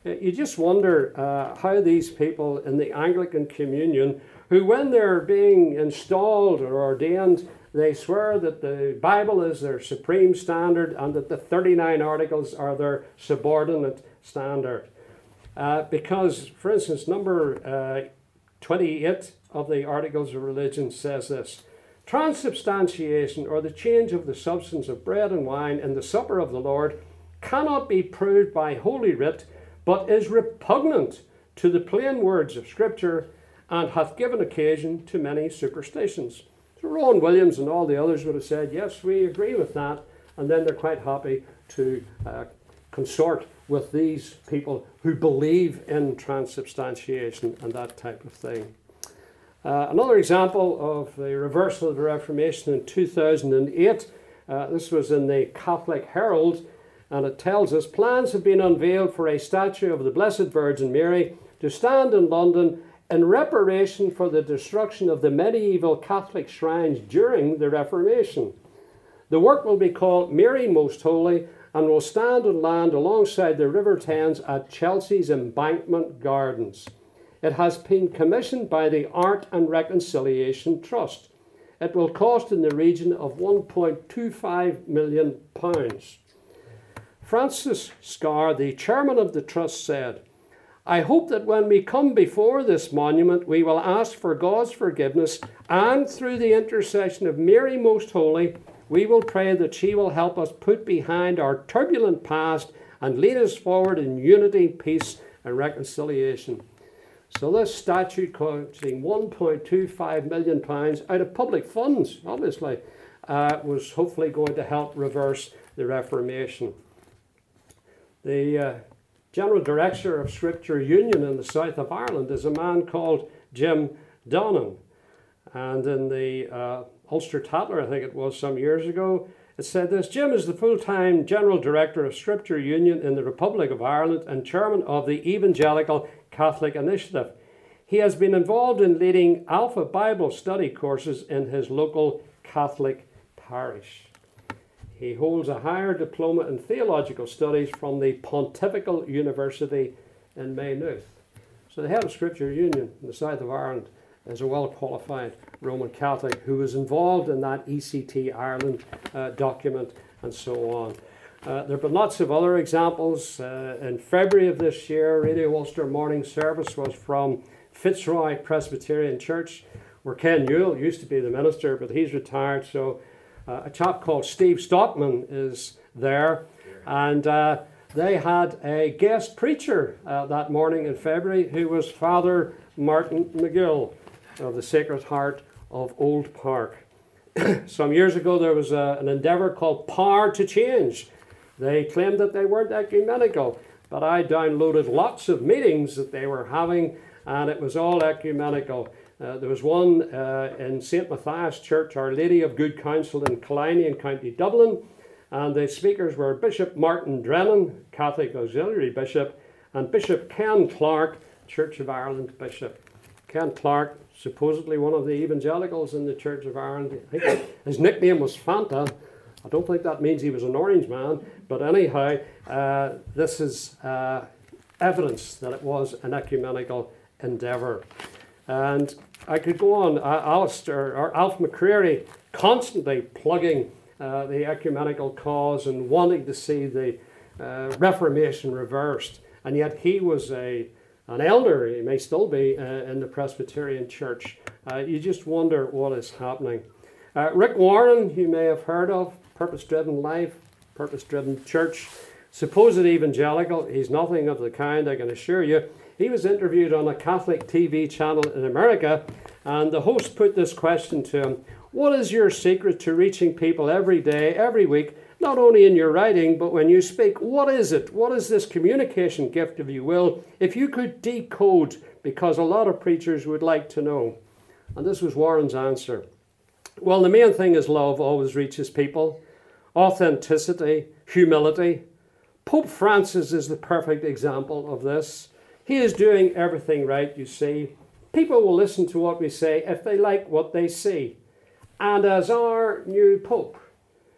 Uh, you just wonder uh, how these people in the Anglican Communion, who when they're being installed or ordained, they swear that the Bible is their supreme standard and that the 39 articles are their subordinate standard. Uh, because, for instance, number uh, 28 of the Articles of Religion says this Transubstantiation, or the change of the substance of bread and wine in the supper of the Lord, cannot be proved by Holy Writ, but is repugnant to the plain words of Scripture and hath given occasion to many superstitions. So Rowan Williams and all the others would have said, Yes, we agree with that, and then they're quite happy to uh, consort with these people who believe in transubstantiation and that type of thing. Uh, another example of the reversal of the Reformation in 2008, uh, this was in the Catholic Herald, and it tells us plans have been unveiled for a statue of the Blessed Virgin Mary to stand in London in reparation for the destruction of the medieval Catholic shrines during the Reformation. The work will be called Mary Most Holy and will stand on land alongside the River Thames at Chelsea's Embankment Gardens. It has been commissioned by the Art and Reconciliation Trust. It will cost in the region of 1.25 million pounds. Francis Scar, the chairman of the trust, said, I hope that when we come before this monument, we will ask for God's forgiveness and through the intercession of Mary Most Holy, we will pray that she will help us put behind our turbulent past and lead us forward in unity, peace, and reconciliation. So this statue costing 1.25 million pounds out of public funds, obviously, uh, was hopefully going to help reverse the Reformation. The uh, General Director of Scripture Union in the south of Ireland is a man called Jim Donnan. And in the uh, Ulster Tatler, I think it was some years ago, it said this Jim is the full time General Director of Scripture Union in the Republic of Ireland and Chairman of the Evangelical Catholic Initiative. He has been involved in leading Alpha Bible study courses in his local Catholic parish. He holds a higher diploma in theological studies from the Pontifical University in Maynooth. So the head of Scripture Union in the south of Ireland is a well qualified Roman Catholic who was involved in that ECT Ireland uh, document and so on. Uh, there have been lots of other examples. Uh, in February of this year, Radio Ulster morning service was from Fitzroy Presbyterian Church, where Ken Newell used to be the minister, but he's retired. So uh, a chap called Steve Stockman is there. And uh, they had a guest preacher uh, that morning in February who was Father Martin Magill of the Sacred Heart of Old Park. Some years ago, there was a, an endeavour called Power to Change they claimed that they weren't ecumenical, but I downloaded lots of meetings that they were having, and it was all ecumenical. Uh, there was one uh, in St. Matthias Church, Our Lady of Good Counsel in Killiney in County Dublin, and the speakers were Bishop Martin Drennan, Catholic Auxiliary Bishop, and Bishop Ken Clarke, Church of Ireland Bishop. Ken Clarke, supposedly one of the evangelicals in the Church of Ireland. his nickname was Fanta. I don't think that means he was an orange man, but anyhow, uh, this is uh, evidence that it was an ecumenical endeavour. And I could go on, uh, Alistair or Alf McCreary constantly plugging uh, the ecumenical cause and wanting to see the uh, Reformation reversed. And yet he was a, an elder, he may still be, uh, in the Presbyterian Church. Uh, you just wonder what is happening. Uh, Rick Warren, you may have heard of, purpose driven life, purpose driven church. Supposed evangelical, he's nothing of the kind, I can assure you. He was interviewed on a Catholic TV channel in America, and the host put this question to him What is your secret to reaching people every day, every week, not only in your writing, but when you speak? What is it? What is this communication gift, if you will, if you could decode, because a lot of preachers would like to know? And this was Warren's answer. Well, the main thing is love always reaches people authenticity, humility. Pope Francis is the perfect example of this. He is doing everything right, you see. People will listen to what we say if they like what they see. And as our new Pope,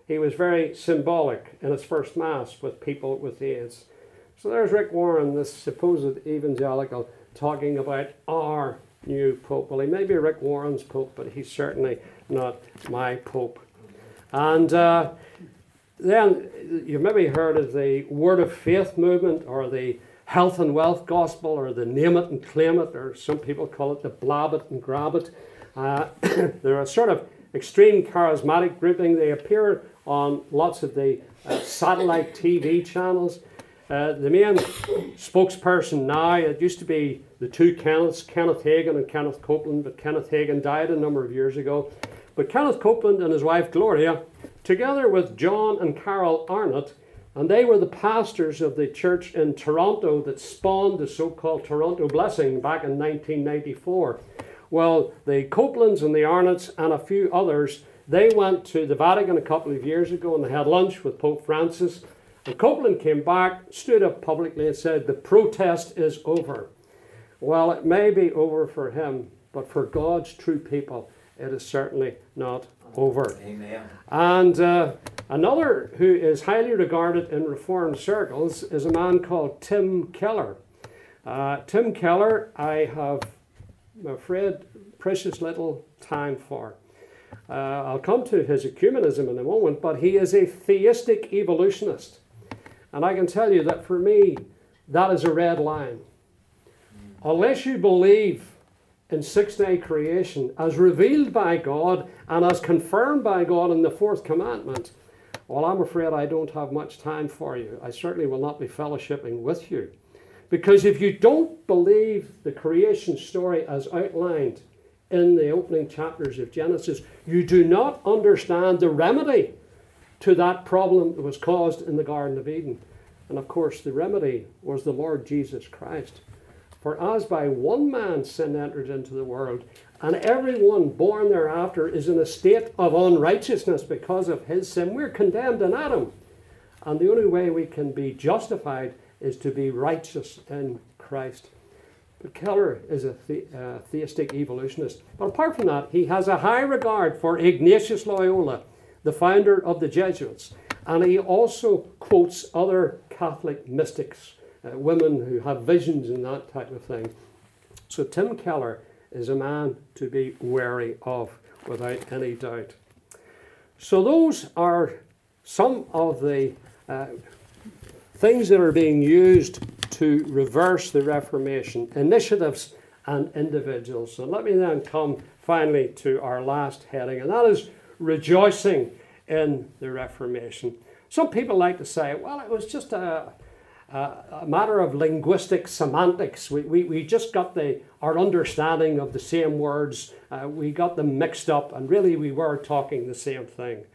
he was very symbolic in his first Mass with people with AIDS. So there's Rick Warren, this supposed evangelical, talking about our new Pope. Well, he may be Rick Warren's Pope, but he's certainly not my Pope. And uh, then you've maybe heard of the Word of Faith movement or the health and wealth gospel or the name it and claim it, or some people call it the blab it and grab it. Uh, they're a sort of extreme charismatic grouping. They appear on lots of the uh, satellite TV channels. Uh, the main spokesperson now, it used to be the two Kenneths, Kenneth Hagin and Kenneth Copeland, but Kenneth Hagin died a number of years ago. But Kenneth Copeland and his wife Gloria, together with John and Carol Arnott, and they were the pastors of the church in Toronto that spawned the so called Toronto Blessing back in 1994. Well, the Copelands and the Arnotts and a few others, they went to the Vatican a couple of years ago and they had lunch with Pope Francis. And Copeland came back, stood up publicly, and said, The protest is over. Well, it may be over for him, but for God's true people, it is certainly not over. Amen. And uh, another who is highly regarded in Reformed circles is a man called Tim Keller. Uh, Tim Keller, I have, I'm afraid, precious little time for. Uh, I'll come to his ecumenism in a moment, but he is a theistic evolutionist. And I can tell you that for me, that is a red line. Unless you believe in six day creation as revealed by God and as confirmed by God in the fourth commandment, well, I'm afraid I don't have much time for you. I certainly will not be fellowshipping with you. Because if you don't believe the creation story as outlined in the opening chapters of Genesis, you do not understand the remedy to that problem that was caused in the Garden of Eden. And of course, the remedy was the Lord Jesus Christ. For as by one man sin entered into the world, and everyone born thereafter is in a state of unrighteousness because of his sin, we're condemned in Adam. And the only way we can be justified is to be righteous in Christ. But Keller is a the, uh, theistic evolutionist. But apart from that, he has a high regard for Ignatius Loyola, the founder of the Jesuits. And he also quotes other Catholic mystics uh, women who have visions and that type of thing. So Tim Keller is a man to be wary of without any doubt. So, those are some of the uh, things that are being used to reverse the Reformation, initiatives and individuals. So, let me then come finally to our last heading, and that is rejoicing in the Reformation. Some people like to say, well, it was just a, a, a matter of linguistic semantics. We, we, we just got the, our understanding of the same words, uh, we got them mixed up, and really we were talking the same thing.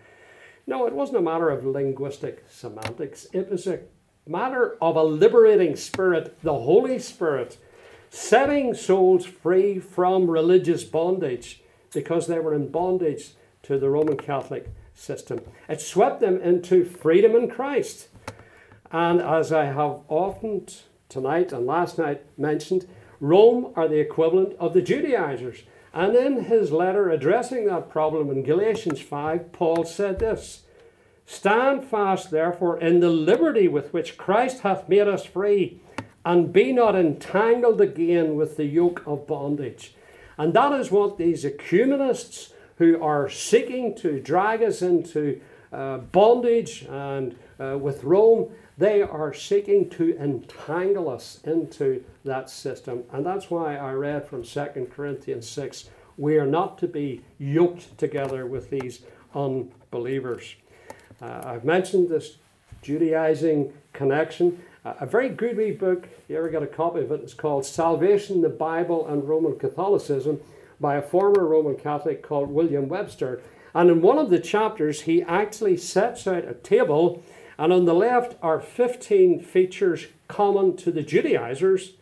No, it wasn't a matter of linguistic semantics. It was a matter of a liberating spirit, the Holy Spirit, setting souls free from religious bondage because they were in bondage to the Roman Catholic system. It swept them into freedom in Christ. And as I have often tonight and last night mentioned, Rome are the equivalent of the Judaizers. And in his letter addressing that problem in Galatians 5, Paul said this Stand fast, therefore, in the liberty with which Christ hath made us free, and be not entangled again with the yoke of bondage. And that is what these ecumenists who are seeking to drag us into uh, bondage and uh, with Rome, they are seeking to entangle us into that system. And that's why I read from 2 Corinthians 6 we are not to be yoked together with these unbelievers. Uh, I've mentioned this Judaizing connection. Uh, a very good wee book, you ever got a copy of it, it's called Salvation, the Bible, and Roman Catholicism by a former Roman Catholic called William Webster. And in one of the chapters, he actually sets out a table, and on the left are 15 features common to the Judaizers.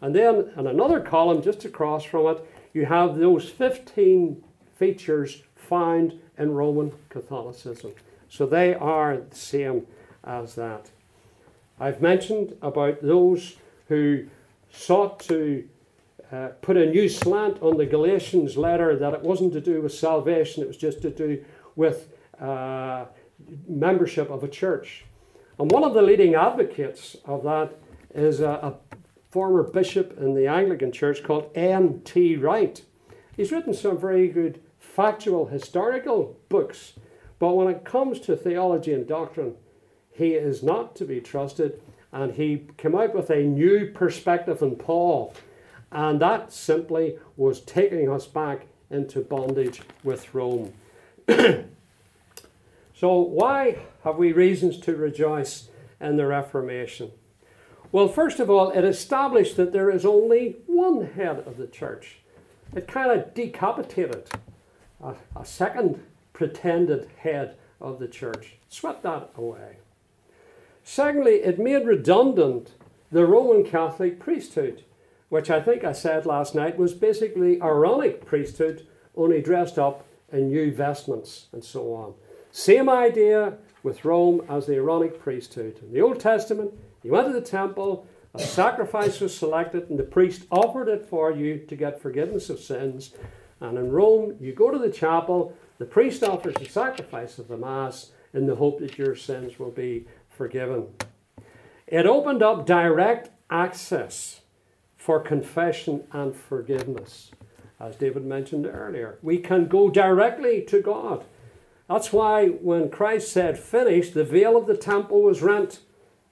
And then in another column just across from it, you have those 15 features found in Roman Catholicism. So they are the same as that. I've mentioned about those who sought to uh, put a new slant on the Galatians letter that it wasn't to do with salvation, it was just to do with uh, membership of a church. And one of the leading advocates of that is a, a former bishop in the Anglican Church called N.T. Wright. He's written some very good factual historical books, but when it comes to theology and doctrine, he is not to be trusted. And he came out with a new perspective in Paul and that simply was taking us back into bondage with Rome. so, why have we reasons to rejoice in the Reformation? Well, first of all, it established that there is only one head of the church. It kind of decapitated a, a second pretended head of the church, swept that away. Secondly, it made redundant the Roman Catholic priesthood which I think I said last night was basically Aaronic priesthood, only dressed up in new vestments and so on. Same idea with Rome as the Aaronic priesthood. In the Old Testament, you went to the temple, a sacrifice was selected, and the priest offered it for you to get forgiveness of sins. And in Rome, you go to the chapel, the priest offers the sacrifice of the Mass in the hope that your sins will be forgiven. It opened up direct access for confession and forgiveness. As David mentioned earlier, we can go directly to God. That's why when Christ said finished, the veil of the temple was rent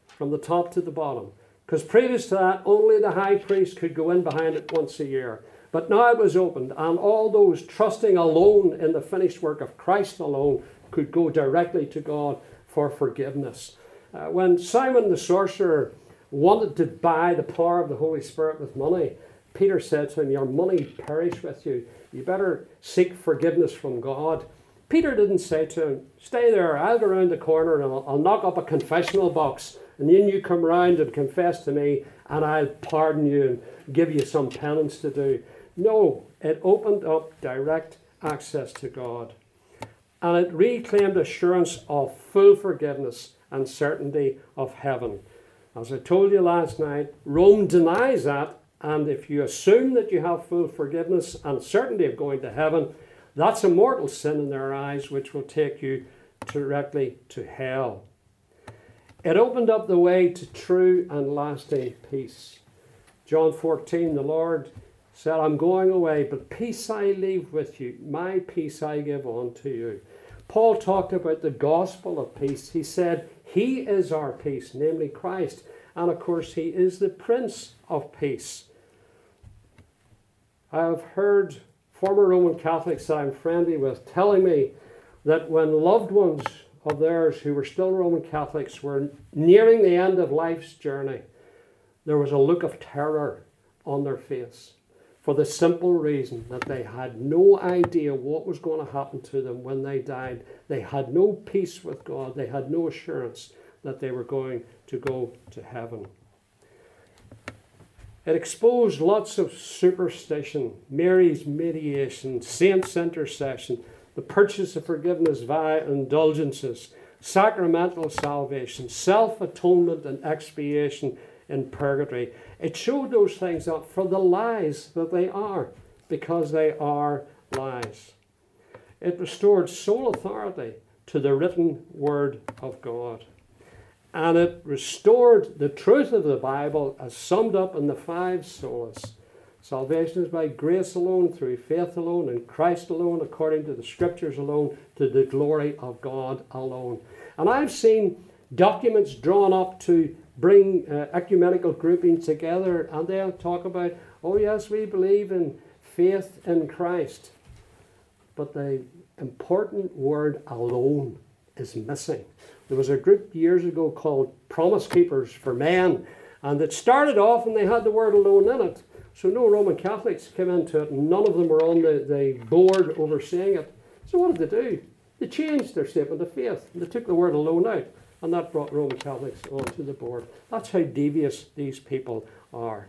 from the top to the bottom. Because previous to that, only the high priest could go in behind it once a year. But now it was opened, and all those trusting alone in the finished work of Christ alone could go directly to God for forgiveness. Uh, when Simon the sorcerer wanted to buy the power of the Holy Spirit with money. Peter said to him, Your money perish with you. You better seek forgiveness from God. Peter didn't say to him, Stay there, I'll go around the corner and I'll, I'll knock up a confessional box, and then you come round and confess to me, and I'll pardon you and give you some penance to do. No, it opened up direct access to God. And it reclaimed assurance of full forgiveness and certainty of heaven. As I told you last night, Rome denies that, and if you assume that you have full forgiveness and certainty of going to heaven, that's a mortal sin in their eyes, which will take you directly to hell. It opened up the way to true and lasting peace. John 14, the Lord said, I'm going away, but peace I leave with you, my peace I give unto you. Paul talked about the gospel of peace. He said, He is our peace, namely Christ. And of course, He is the Prince of Peace. I have heard former Roman Catholics that I'm friendly with telling me that when loved ones of theirs who were still Roman Catholics were nearing the end of life's journey, there was a look of terror on their face for the simple reason that they had no idea what was going to happen to them when they died. They had no peace with God, they had no assurance that they were going to go to heaven. It exposed lots of superstition, Mary's mediation, saints' intercession, the purchase of forgiveness via indulgences, sacramental salvation, self atonement and expiation in purgatory. It showed those things up for the lies that they are, because they are lies. It restored sole authority to the written word of God. And it restored the truth of the Bible as summed up in the five solas Salvation is by grace alone, through faith alone, in Christ alone, according to the Scriptures alone, to the glory of God alone. And I've seen documents drawn up to bring uh, ecumenical groupings together, and they'll talk about, oh, yes, we believe in faith in Christ. But the important word alone is missing. There was a group years ago called Promise Keepers for Men, and it started off and they had the word alone in it. So no Roman Catholics came into it, none of them were on the, the board overseeing it. So what did they do? They changed their statement of faith. They took the word alone out, and that brought Roman Catholics onto the board. That's how devious these people are.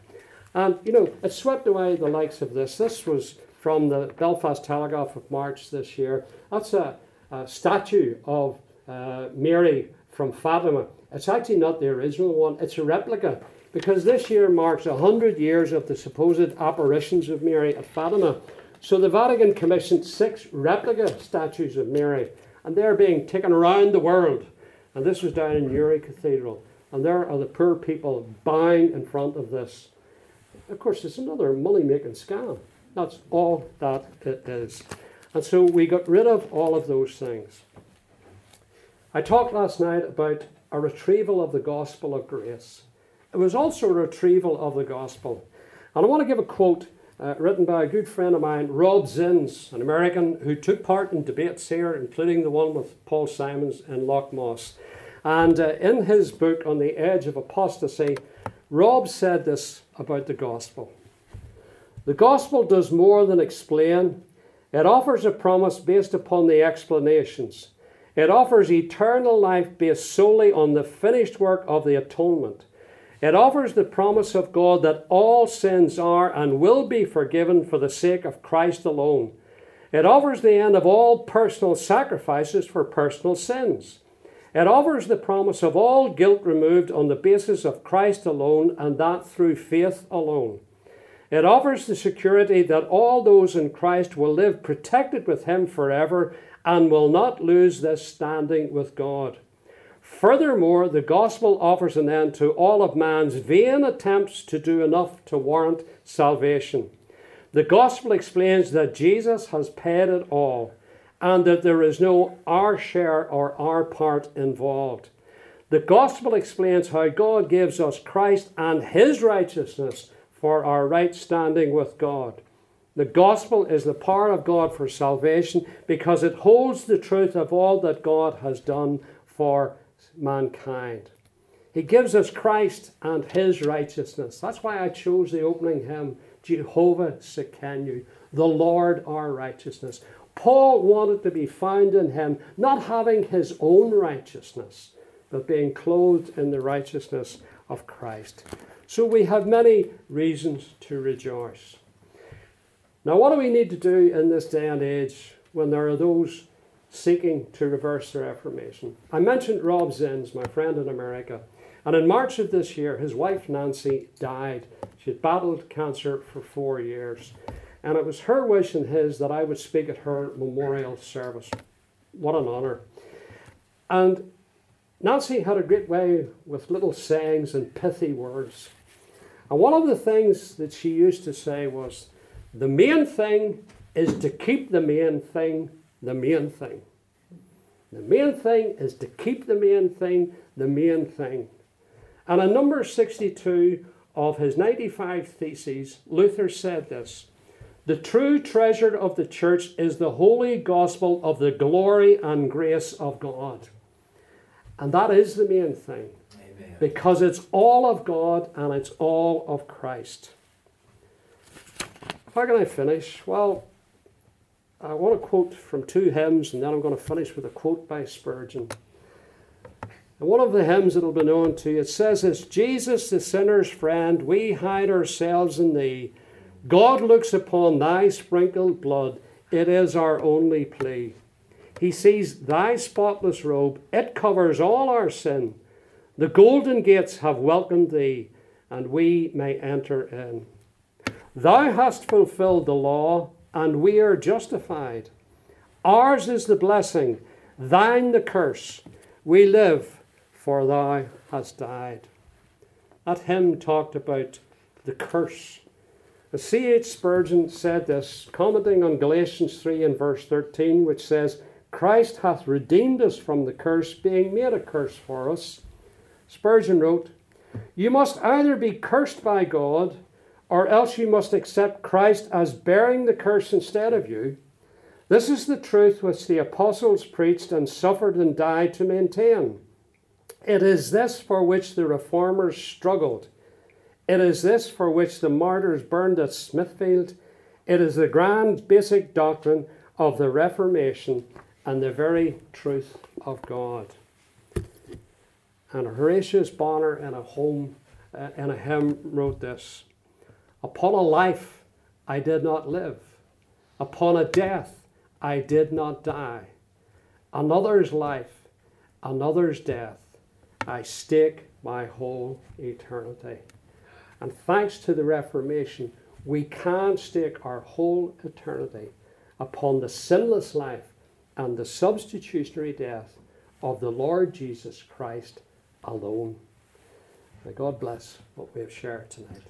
And, you know, it swept away the likes of this. This was from the Belfast Telegraph of March this year. That's a, a statue of uh, Mary from Fatima. It's actually not the original one, it's a replica because this year marks 100 years of the supposed apparitions of Mary at Fatima. So the Vatican commissioned six replica statues of Mary, and they're being taken around the world. And this was down in Newry Cathedral. And there are the poor people bowing in front of this. Of course, it's another money making scam. That's all that it is. And so we got rid of all of those things. I talked last night about a retrieval of the gospel of grace. It was also a retrieval of the gospel. And I want to give a quote uh, written by a good friend of mine, Rob Zins, an American who took part in debates here, including the one with Paul Simons in Moss. And uh, in his book, On the Edge of Apostasy, Rob said this about the gospel The gospel does more than explain, it offers a promise based upon the explanations. It offers eternal life based solely on the finished work of the atonement. It offers the promise of God that all sins are and will be forgiven for the sake of Christ alone. It offers the end of all personal sacrifices for personal sins. It offers the promise of all guilt removed on the basis of Christ alone and that through faith alone. It offers the security that all those in Christ will live protected with Him forever and will not lose this standing with God. Furthermore, the gospel offers an end to all of man's vain attempts to do enough to warrant salvation. The gospel explains that Jesus has paid it all and that there is no our share or our part involved. The gospel explains how God gives us Christ and his righteousness for our right standing with God. The gospel is the power of God for salvation because it holds the truth of all that God has done for mankind. He gives us Christ and his righteousness. That's why I chose the opening hymn, Jehovah Tsidkenu, the Lord our righteousness. Paul wanted to be found in him, not having his own righteousness, but being clothed in the righteousness of Christ. So we have many reasons to rejoice. Now, what do we need to do in this day and age when there are those seeking to reverse the Reformation. I mentioned Rob Zins, my friend in America, and in March of this year, his wife Nancy died. She had battled cancer for four years, and it was her wish and his that I would speak at her memorial service. What an honour. And Nancy had a great way with little sayings and pithy words. And one of the things that she used to say was, The main thing is to keep the main thing the main thing. The main thing is to keep the main thing the main thing. And in number 62 of his 95 Theses, Luther said this The true treasure of the church is the holy gospel of the glory and grace of God. And that is the main thing Amen. because it's all of God and it's all of Christ. How can I finish? Well, I want to quote from two hymns and then I'm going to finish with a quote by Spurgeon. And one of the hymns that'll be known to you, it says this Jesus, the sinner's friend, we hide ourselves in thee. God looks upon thy sprinkled blood, it is our only plea. He sees thy spotless robe, it covers all our sin. The golden gates have welcomed thee, and we may enter in. Thou hast fulfilled the law, and we are justified. Ours is the blessing, thine the curse. We live, for thou hast died. That hymn talked about the curse. C.H. Spurgeon said this, commenting on Galatians 3 and verse 13, which says, Christ hath redeemed us from the curse, being made a curse for us. Spurgeon wrote, You must either be cursed by God, or else you must accept Christ as bearing the curse instead of you. This is the truth which the apostles preached and suffered and died to maintain. It is this for which the reformers struggled. It is this for which the martyrs burned at Smithfield. It is the grand basic doctrine of the Reformation and the very truth of God. And Horatius Bonar in a home uh, in a hymn wrote this Upon a life I did not live, upon a death I did not die. Another's life, another's death, I stake my whole eternity. And thanks to the Reformation, we can stake our whole eternity upon the sinless life and the substitutionary death of the Lord Jesus Christ alone. May God bless what we have shared tonight.